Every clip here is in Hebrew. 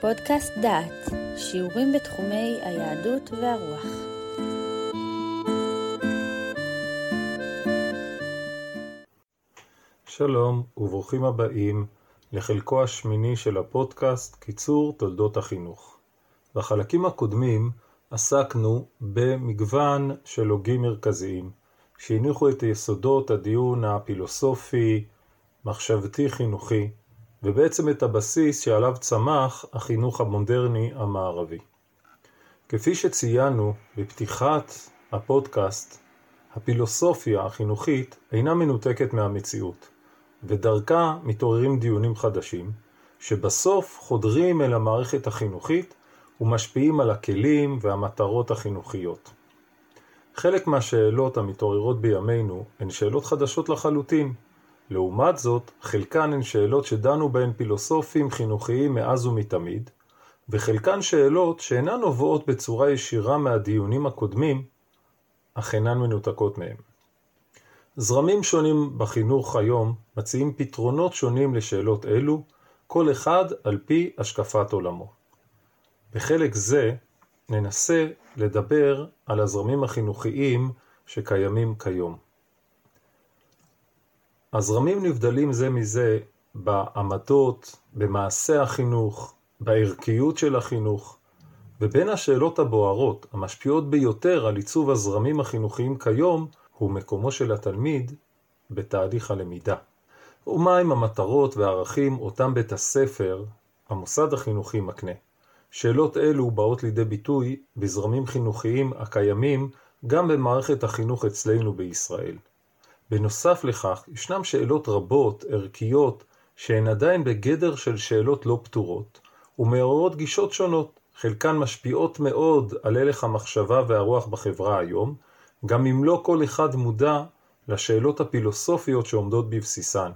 פודקאסט דעת, שיעורים בתחומי היהדות והרוח. שלום וברוכים הבאים לחלקו השמיני של הפודקאסט קיצור תולדות החינוך. בחלקים הקודמים עסקנו במגוון של הוגים מרכזיים שהניחו את יסודות הדיון הפילוסופי, מחשבתי-חינוכי, ובעצם את הבסיס שעליו צמח החינוך המודרני המערבי. כפי שציינו בפתיחת הפודקאסט, הפילוסופיה החינוכית אינה מנותקת מהמציאות, ודרכה מתעוררים דיונים חדשים, שבסוף חודרים אל המערכת החינוכית ומשפיעים על הכלים והמטרות החינוכיות. חלק מהשאלות המתעוררות בימינו הן שאלות חדשות לחלוטין, לעומת זאת, חלקן הן שאלות שדנו בהן פילוסופים חינוכיים מאז ומתמיד, וחלקן שאלות שאינן נובעות בצורה ישירה מהדיונים הקודמים, אך אינן מנותקות מהם. זרמים שונים בחינוך היום מציעים פתרונות שונים לשאלות אלו, כל אחד על פי השקפת עולמו. בחלק זה ננסה לדבר על הזרמים החינוכיים שקיימים כיום. הזרמים נבדלים זה מזה בעמדות, במעשה החינוך, בערכיות של החינוך, ובין השאלות הבוערות, המשפיעות ביותר על עיצוב הזרמים החינוכיים כיום, הוא מקומו של התלמיד בתהליך הלמידה. ומהם המטרות והערכים אותם בית הספר, המוסד החינוכי מקנה. שאלות אלו באות לידי ביטוי בזרמים חינוכיים הקיימים גם במערכת החינוך אצלנו בישראל. בנוסף לכך, ישנם שאלות רבות, ערכיות, שהן עדיין בגדר של שאלות לא פתורות, ומעוררות גישות שונות, חלקן משפיעות מאוד על הלך המחשבה והרוח בחברה היום, גם אם לא כל אחד מודע לשאלות הפילוסופיות שעומדות בבסיסן.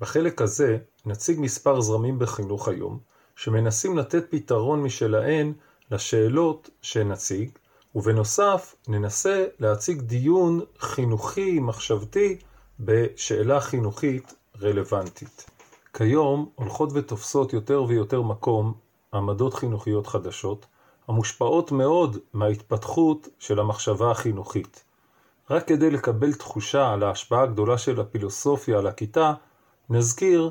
בחלק הזה נציג מספר זרמים בחינוך היום, שמנסים לתת פתרון משלהן לשאלות שנציג, ובנוסף ננסה להציג דיון חינוכי מחשבתי בשאלה חינוכית רלוונטית. כיום הולכות ותופסות יותר ויותר מקום עמדות חינוכיות חדשות, המושפעות מאוד מההתפתחות של המחשבה החינוכית. רק כדי לקבל תחושה על ההשפעה הגדולה של הפילוסופיה על הכיתה, נזכיר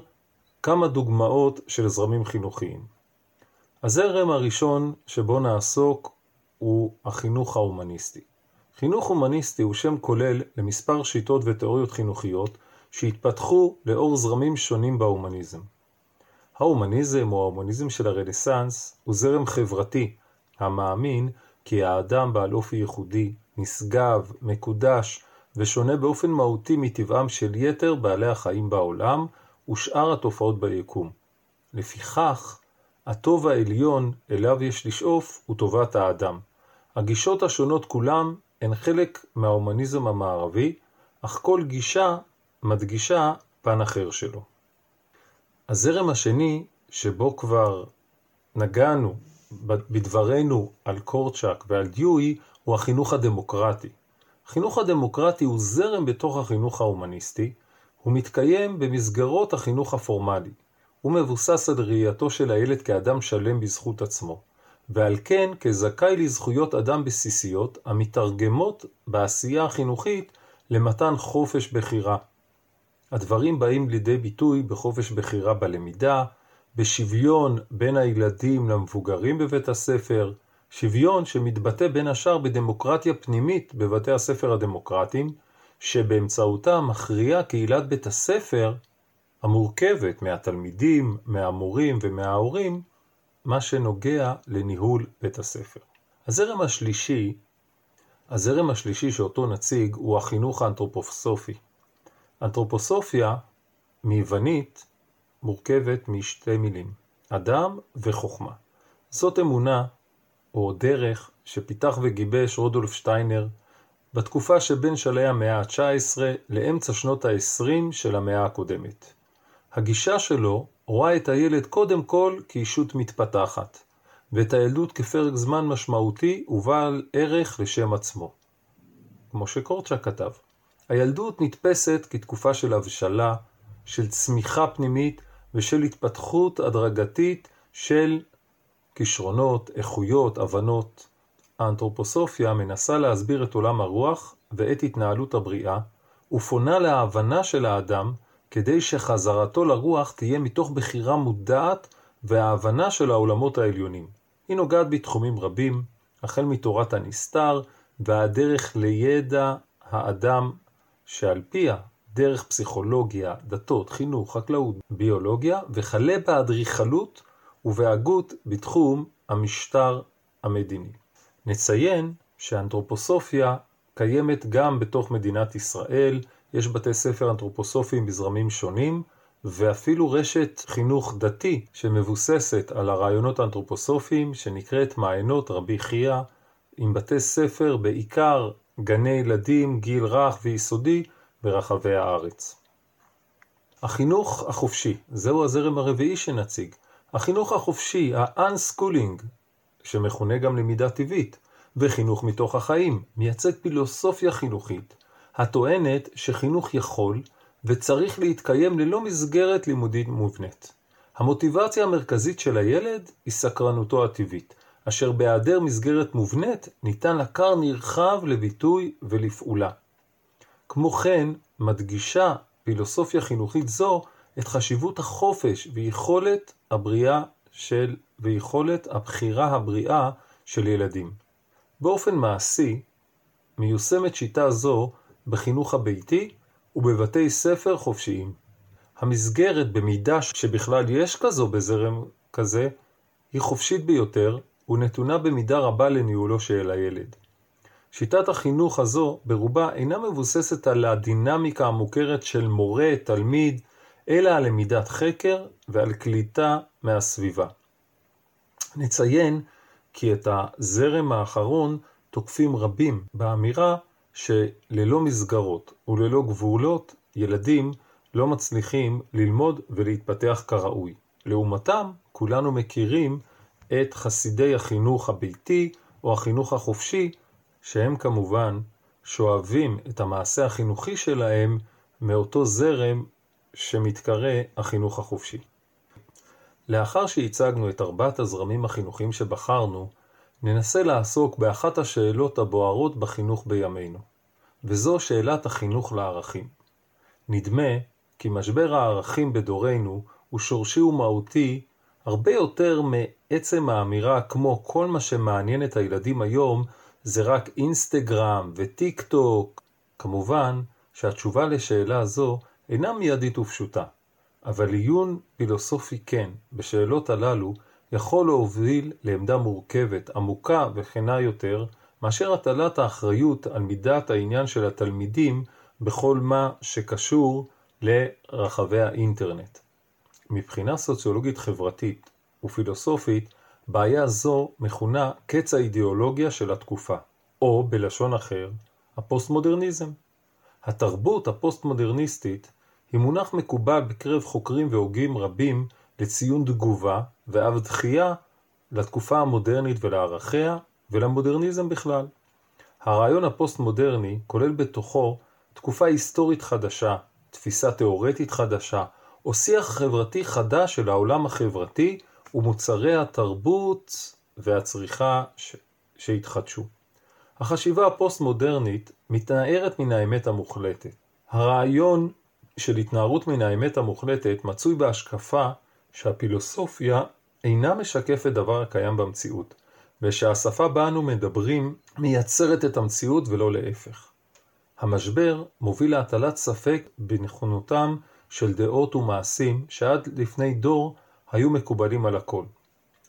כמה דוגמאות של זרמים חינוכיים. הזרם הראשון שבו נעסוק הוא החינוך ההומניסטי. חינוך הומניסטי הוא שם כולל למספר שיטות ותיאוריות חינוכיות שהתפתחו לאור זרמים שונים בהומניזם. ההומניזם או ההומניזם של הרנסאנס הוא זרם חברתי המאמין כי האדם בעל אופי ייחודי, נשגב, מקודש ושונה באופן מהותי מטבעם של יתר בעלי החיים בעולם ושאר התופעות ביקום. לפיכך, הטוב העליון אליו יש לשאוף הוא טובת האדם. הגישות השונות כולם הן חלק מההומניזם המערבי, אך כל גישה מדגישה פן אחר שלו. הזרם השני, שבו כבר נגענו בדברנו על קורצ'אק ועל דיואי, הוא החינוך הדמוקרטי. החינוך הדמוקרטי הוא זרם בתוך החינוך ההומניסטי, הוא מתקיים במסגרות החינוך הפורמלי. הוא מבוסס על ראייתו של הילד כאדם שלם בזכות עצמו, ועל כן כזכאי לזכויות אדם בסיסיות המתרגמות בעשייה החינוכית למתן חופש בחירה. הדברים באים לידי ביטוי בחופש בחירה בלמידה, בשוויון בין הילדים למבוגרים בבית הספר, שוויון שמתבטא בין השאר בדמוקרטיה פנימית בבתי הספר הדמוקרטיים, שבאמצעותה מכריעה קהילת בית הספר המורכבת מהתלמידים, מהמורים ומההורים, מה שנוגע לניהול בית הספר. הזרם השלישי, הזרם השלישי שאותו נציג הוא החינוך האנתרופוסופי. אנתרופוסופיה מיוונית מורכבת משתי מילים, אדם וחוכמה. זאת אמונה או דרך שפיתח וגיבש רודולף שטיינר בתקופה שבין שלהי המאה ה-19 לאמצע שנות ה-20 של המאה הקודמת. הגישה שלו רואה את הילד קודם כל כאישות מתפתחת, ואת הילדות כפרק זמן משמעותי ובעל ערך לשם עצמו. כמו שקורצ'ה כתב, הילדות נתפסת כתקופה של הבשלה, של צמיחה פנימית ושל התפתחות הדרגתית של כישרונות, איכויות, הבנות. האנתרופוסופיה מנסה להסביר את עולם הרוח ואת התנהלות הבריאה, ופונה להבנה של האדם כדי שחזרתו לרוח תהיה מתוך בחירה מודעת וההבנה של העולמות העליונים. היא נוגעת בתחומים רבים, החל מתורת הנסתר והדרך לידע האדם שעל פיה דרך פסיכולוגיה, דתות, חינוך, חקלאות, ביולוגיה, וכלה באדריכלות ובהגות בתחום המשטר המדיני. נציין שאנתרופוסופיה קיימת גם בתוך מדינת ישראל, יש בתי ספר אנתרופוסופיים בזרמים שונים, ואפילו רשת חינוך דתי שמבוססת על הרעיונות האנתרופוסופיים שנקראת מעיינות רבי חייא, עם בתי ספר בעיקר גני ילדים, גיל רך ויסודי ברחבי הארץ. החינוך החופשי, זהו הזרם הרביעי שנציג. החינוך החופשי, ה-unschooling, שמכונה גם למידה טבעית, וחינוך מתוך החיים, מייצג פילוסופיה חינוכית, הטוענת שחינוך יכול וצריך להתקיים ללא מסגרת לימודית מובנית. המוטיבציה המרכזית של הילד היא סקרנותו הטבעית, אשר בהיעדר מסגרת מובנית ניתן לה נרחב לביטוי ולפעולה. כמו כן, מדגישה פילוסופיה חינוכית זו את חשיבות החופש ויכולת הבריאה של, ויכולת הבחירה הבריאה של ילדים. באופן מעשי, מיושמת שיטה זו בחינוך הביתי ובבתי ספר חופשיים. המסגרת במידה שבכלל יש כזו בזרם כזה, היא חופשית ביותר ונתונה במידה רבה לניהולו של הילד. שיטת החינוך הזו ברובה אינה מבוססת על הדינמיקה המוכרת של מורה-תלמיד, אלא על למידת חקר ועל קליטה מהסביבה. נציין כי את הזרם האחרון תוקפים רבים באמירה שללא מסגרות וללא גבולות, ילדים לא מצליחים ללמוד ולהתפתח כראוי. לעומתם, כולנו מכירים את חסידי החינוך הביתי או החינוך החופשי, שהם כמובן שואבים את המעשה החינוכי שלהם מאותו זרם שמתקרא החינוך החופשי. לאחר שהצגנו את ארבעת הזרמים החינוכיים שבחרנו, ננסה לעסוק באחת השאלות הבוערות בחינוך בימינו, וזו שאלת החינוך לערכים. נדמה כי משבר הערכים בדורנו הוא שורשי ומהותי הרבה יותר מעצם האמירה כמו כל מה שמעניין את הילדים היום זה רק אינסטגרם וטיק טוק. כמובן שהתשובה לשאלה זו אינה מיידית ופשוטה, אבל עיון פילוסופי כן בשאלות הללו יכול להוביל לעמדה מורכבת, עמוקה וכנה יותר, מאשר הטלת האחריות על מידת העניין של התלמידים בכל מה שקשור לרחבי האינטרנט. מבחינה סוציולוגית חברתית ופילוסופית, בעיה זו מכונה קץ האידיאולוגיה של התקופה, או בלשון אחר, הפוסט-מודרניזם. התרבות הפוסט-מודרניסטית היא מונח מקובל בקרב חוקרים והוגים רבים לציון תגובה ואף דחייה לתקופה המודרנית ולערכיה ולמודרניזם בכלל. הרעיון הפוסט-מודרני כולל בתוכו תקופה היסטורית חדשה, תפיסה תאורטית חדשה, או שיח חברתי חדש של העולם החברתי ומוצרי התרבות והצריכה ש... שהתחדשו. החשיבה הפוסט-מודרנית מתנערת מן האמת המוחלטת. הרעיון של התנערות מן האמת המוחלטת מצוי בהשקפה שהפילוסופיה אינה משקפת דבר הקיים במציאות, ושהשפה בה אנו מדברים מייצרת את המציאות ולא להפך. המשבר מוביל להטלת ספק בנכונותם של דעות ומעשים שעד לפני דור היו מקובלים על הכל.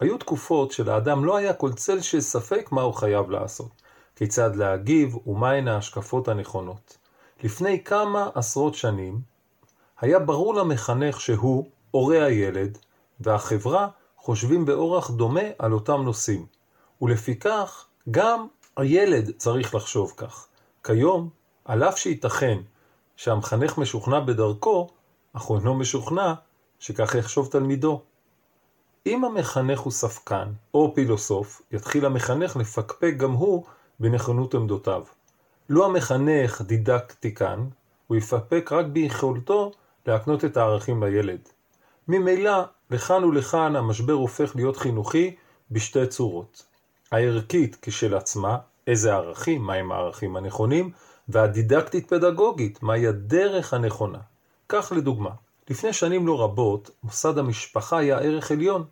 היו תקופות שלאדם לא היה כל צל של ספק מה הוא חייב לעשות, כיצד להגיב ומהן ההשקפות הנכונות. לפני כמה עשרות שנים היה ברור למחנך שהוא, הורי הילד, והחברה חושבים באורח דומה על אותם נושאים, ולפיכך גם הילד צריך לחשוב כך. כיום, על אף שייתכן שהמחנך משוכנע בדרכו, אך הוא אינו משוכנע שכך יחשוב תלמידו. אם המחנך הוא ספקן או פילוסוף, יתחיל המחנך לפקפק גם הוא בנכונות עמדותיו. לו המחנך דידקטיקן, הוא יפקפק רק ביכולתו להקנות את הערכים לילד. ממילא, לכאן ולכאן המשבר הופך להיות חינוכי בשתי צורות. הערכית כשלעצמה, איזה ערכים, מהם הערכים הנכונים, והדידקטית-פדגוגית, מהי הדרך הנכונה. כך לדוגמה, לפני שנים לא רבות, מוסד המשפחה היה ערך עליון,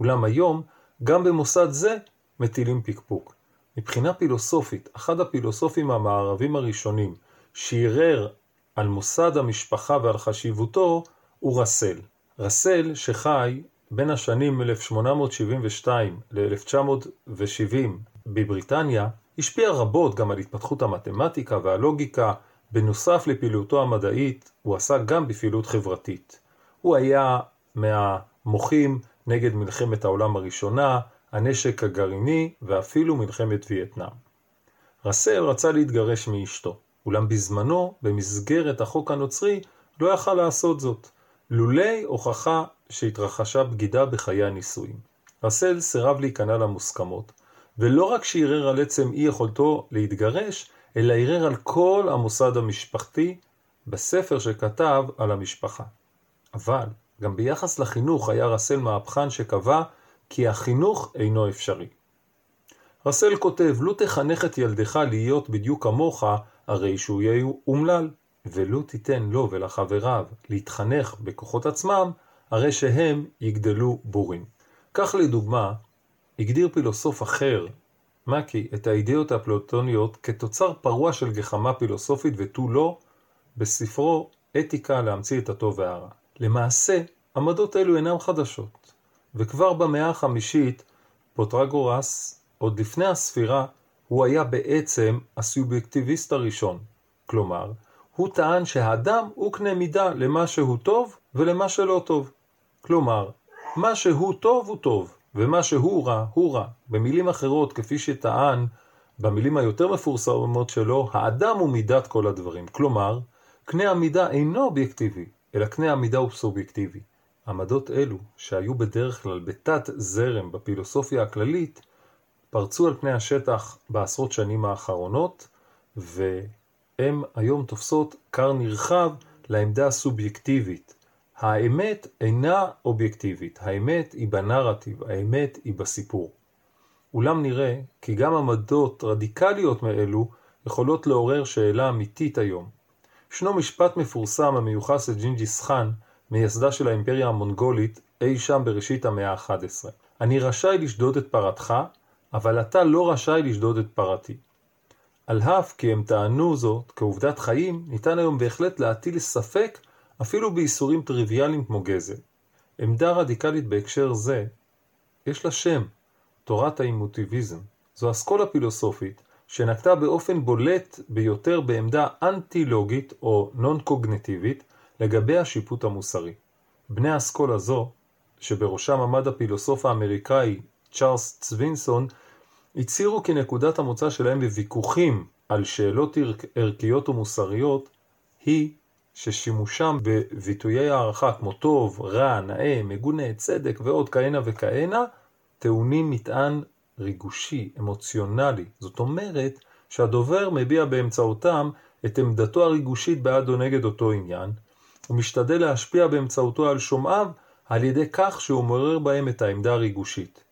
אולם היום, גם במוסד זה, מטילים פקפוק. מבחינה פילוסופית, אחד הפילוסופים המערבים הראשונים שערער על מוסד המשפחה ועל חשיבותו הוא רסל. רסל שחי בין השנים 1872 ל-1970 בבריטניה, השפיע רבות גם על התפתחות המתמטיקה והלוגיקה, בנוסף לפעילותו המדעית, הוא עסק גם בפעילות חברתית. הוא היה מהמוחים נגד מלחמת העולם הראשונה, הנשק הגרעיני ואפילו מלחמת וייטנאם. רסל רצה להתגרש מאשתו, אולם בזמנו, במסגרת החוק הנוצרי, לא יכל לעשות זאת, לולי הוכחה שהתרחשה בגידה בחיי הנישואים. רסל סירב להיכנע למוסכמות, ולא רק שערער על עצם אי יכולתו להתגרש, אלא ערער על כל המוסד המשפחתי בספר שכתב על המשפחה. אבל גם ביחס לחינוך היה רסל מהפכן שקבע כי החינוך אינו אפשרי. רסל כותב, לו תחנך את ילדך להיות בדיוק כמוך, הרי שהוא יהיה אומלל, ולו תיתן לו ולחבריו להתחנך בכוחות עצמם, הרי שהם יגדלו בורים. כך לדוגמה, הגדיר פילוסוף אחר, מקי, את האידאות הפלוטוניות כתוצר פרוע של גחמה פילוסופית ותו לא, בספרו אתיקה להמציא את הטוב והרע. למעשה, עמדות אלו אינן חדשות, וכבר במאה החמישית, פוטרגורס, עוד לפני הספירה, הוא היה בעצם הסובייקטיביסט הראשון. כלומר, הוא טען שהאדם הוא קנה מידה למה שהוא טוב ולמה שלא טוב. כלומר, מה שהוא טוב הוא טוב, ומה שהוא רע הוא רע. במילים אחרות, כפי שטען במילים היותר מפורסמות שלו, האדם הוא מידת כל הדברים. כלומר, קנה המידה אינו אובייקטיבי, אלא קנה המידה הוא סובייקטיבי. עמדות אלו, שהיו בדרך כלל בתת זרם בפילוסופיה הכללית, פרצו על פני השטח בעשרות שנים האחרונות, והן היום תופסות כר נרחב לעמדה הסובייקטיבית. האמת אינה אובייקטיבית, האמת היא בנרטיב, האמת היא בסיפור. אולם נראה כי גם עמדות רדיקליות מאלו יכולות לעורר שאלה אמיתית היום. ישנו משפט מפורסם המיוחס לג'ינג'יס חאן, מייסדה של האימפריה המונגולית אי שם בראשית המאה ה-11. אני רשאי לשדוד את פרתך, אבל אתה לא רשאי לשדוד את פרתי. על אף כי הם טענו זאת כעובדת חיים, ניתן היום בהחלט להטיל ספק אפילו באיסורים טריוויאליים כמו גזל. עמדה רדיקלית בהקשר זה, יש לה שם, תורת האימוטיביזם. זו אסכולה פילוסופית שנקטה באופן בולט ביותר בעמדה אנטי-לוגית או נון-קוגנטיבית לגבי השיפוט המוסרי. בני אסכולה זו, שבראשם עמד הפילוסוף האמריקאי צ'ארלס צווינסון, הצהירו כי נקודת המוצא שלהם בוויכוחים על שאלות ערכיות ומוסריות היא ששימושם בביטויי הערכה כמו טוב, רע, נאה, מגונה, צדק ועוד כהנה וכהנה, טעונים מטען ריגושי, אמוציונלי. זאת אומרת שהדובר מביע באמצעותם את עמדתו הריגושית בעד או נגד אותו עניין, ומשתדל להשפיע באמצעותו על שומעיו על ידי כך שהוא מעורר בהם את העמדה הריגושית.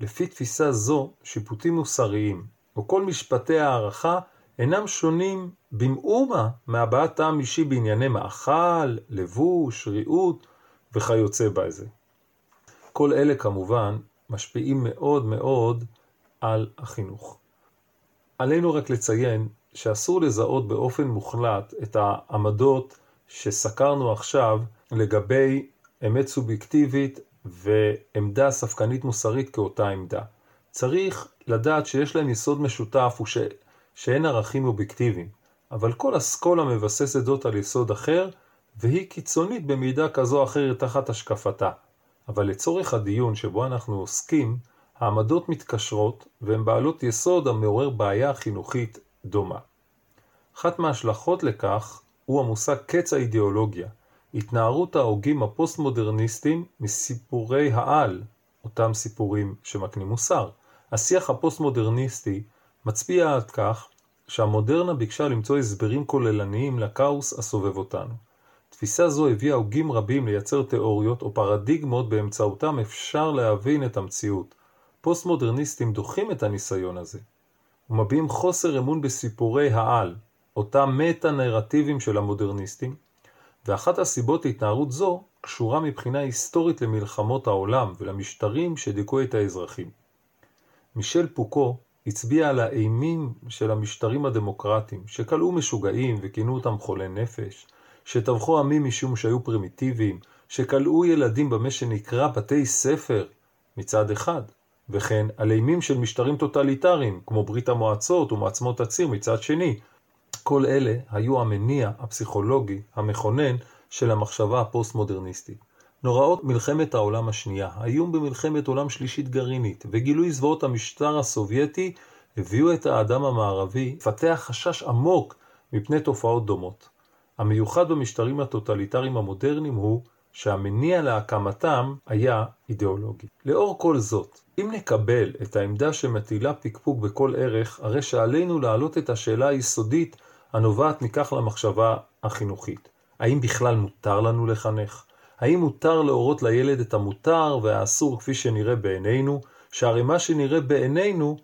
לפי תפיסה זו, שיפוטים מוסריים, או כל משפטי הערכה, אינם שונים במאומה מהבעת טעם אישי בענייני מאכל, לבוש, ריהוט וכיוצא בזה. כל אלה כמובן משפיעים מאוד מאוד על החינוך. עלינו רק לציין שאסור לזהות באופן מוחלט את העמדות שסקרנו עכשיו לגבי אמת סובייקטיבית ועמדה ספקנית מוסרית כאותה עמדה. צריך לדעת שיש להם יסוד משותף וש... שאין ערכים אובייקטיביים, אבל כל אסכולה מבססת זאת על יסוד אחר, והיא קיצונית במידה כזו או אחרת תחת השקפתה. אבל לצורך הדיון שבו אנחנו עוסקים, העמדות מתקשרות והן בעלות יסוד המעורר בעיה חינוכית דומה. אחת מההשלכות לכך הוא המושג קץ האידיאולוגיה, התנערות ההוגים הפוסט-מודרניסטים מסיפורי העל, אותם סיפורים שמקנים מוסר. השיח הפוסט-מודרניסטי מצביע על כך שהמודרנה ביקשה למצוא הסברים כוללניים לכאוס הסובב אותנו. תפיסה זו הביאה הוגים רבים לייצר תיאוריות או פרדיגמות באמצעותם אפשר להבין את המציאות. פוסט-מודרניסטים דוחים את הניסיון הזה, ומביעים חוסר אמון בסיפורי העל, אותם מטה-נרטיבים של המודרניסטים, ואחת הסיבות להתנערות זו קשורה מבחינה היסטורית למלחמות העולם ולמשטרים שדיכאו את האזרחים. מישל פוקו הצביע על האימים של המשטרים הדמוקרטיים, שכלאו משוגעים וכינו אותם חולי נפש, שטבחו עמים משום שהיו פרימיטיביים, שכלאו ילדים במה שנקרא בתי ספר מצד אחד, וכן על אימים של משטרים טוטליטריים, כמו ברית המועצות ומעצמות הציר מצד שני. כל אלה היו המניע הפסיכולוגי המכונן של המחשבה הפוסט-מודרניסטית. נוראות מלחמת העולם השנייה, האיום במלחמת עולם שלישית גרעינית וגילוי זוועות המשטר הסובייטי הביאו את האדם המערבי לפתח חשש עמוק מפני תופעות דומות. המיוחד במשטרים הטוטליטריים המודרניים הוא שהמניע להקמתם היה אידיאולוגי. לאור כל זאת, אם נקבל את העמדה שמטילה פקפוק בכל ערך, הרי שעלינו להעלות את השאלה היסודית הנובעת מכך למחשבה החינוכית. האם בכלל מותר לנו לחנך? האם מותר להורות לילד את המותר והאסור כפי שנראה בעינינו, שהרי מה שנראה בעינינו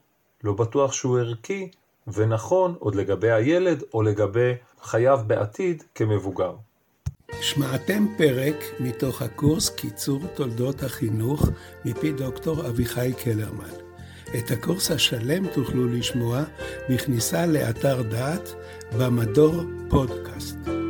לא בטוח שהוא ערכי ונכון עוד לגבי הילד או לגבי חייו בעתיד כמבוגר. שמעתם פרק מתוך הקורס קיצור תולדות החינוך מפי דוקטור אביחי קלרמן. את הקורס השלם תוכלו לשמוע בכניסה לאתר דעת במדור פודקאסט.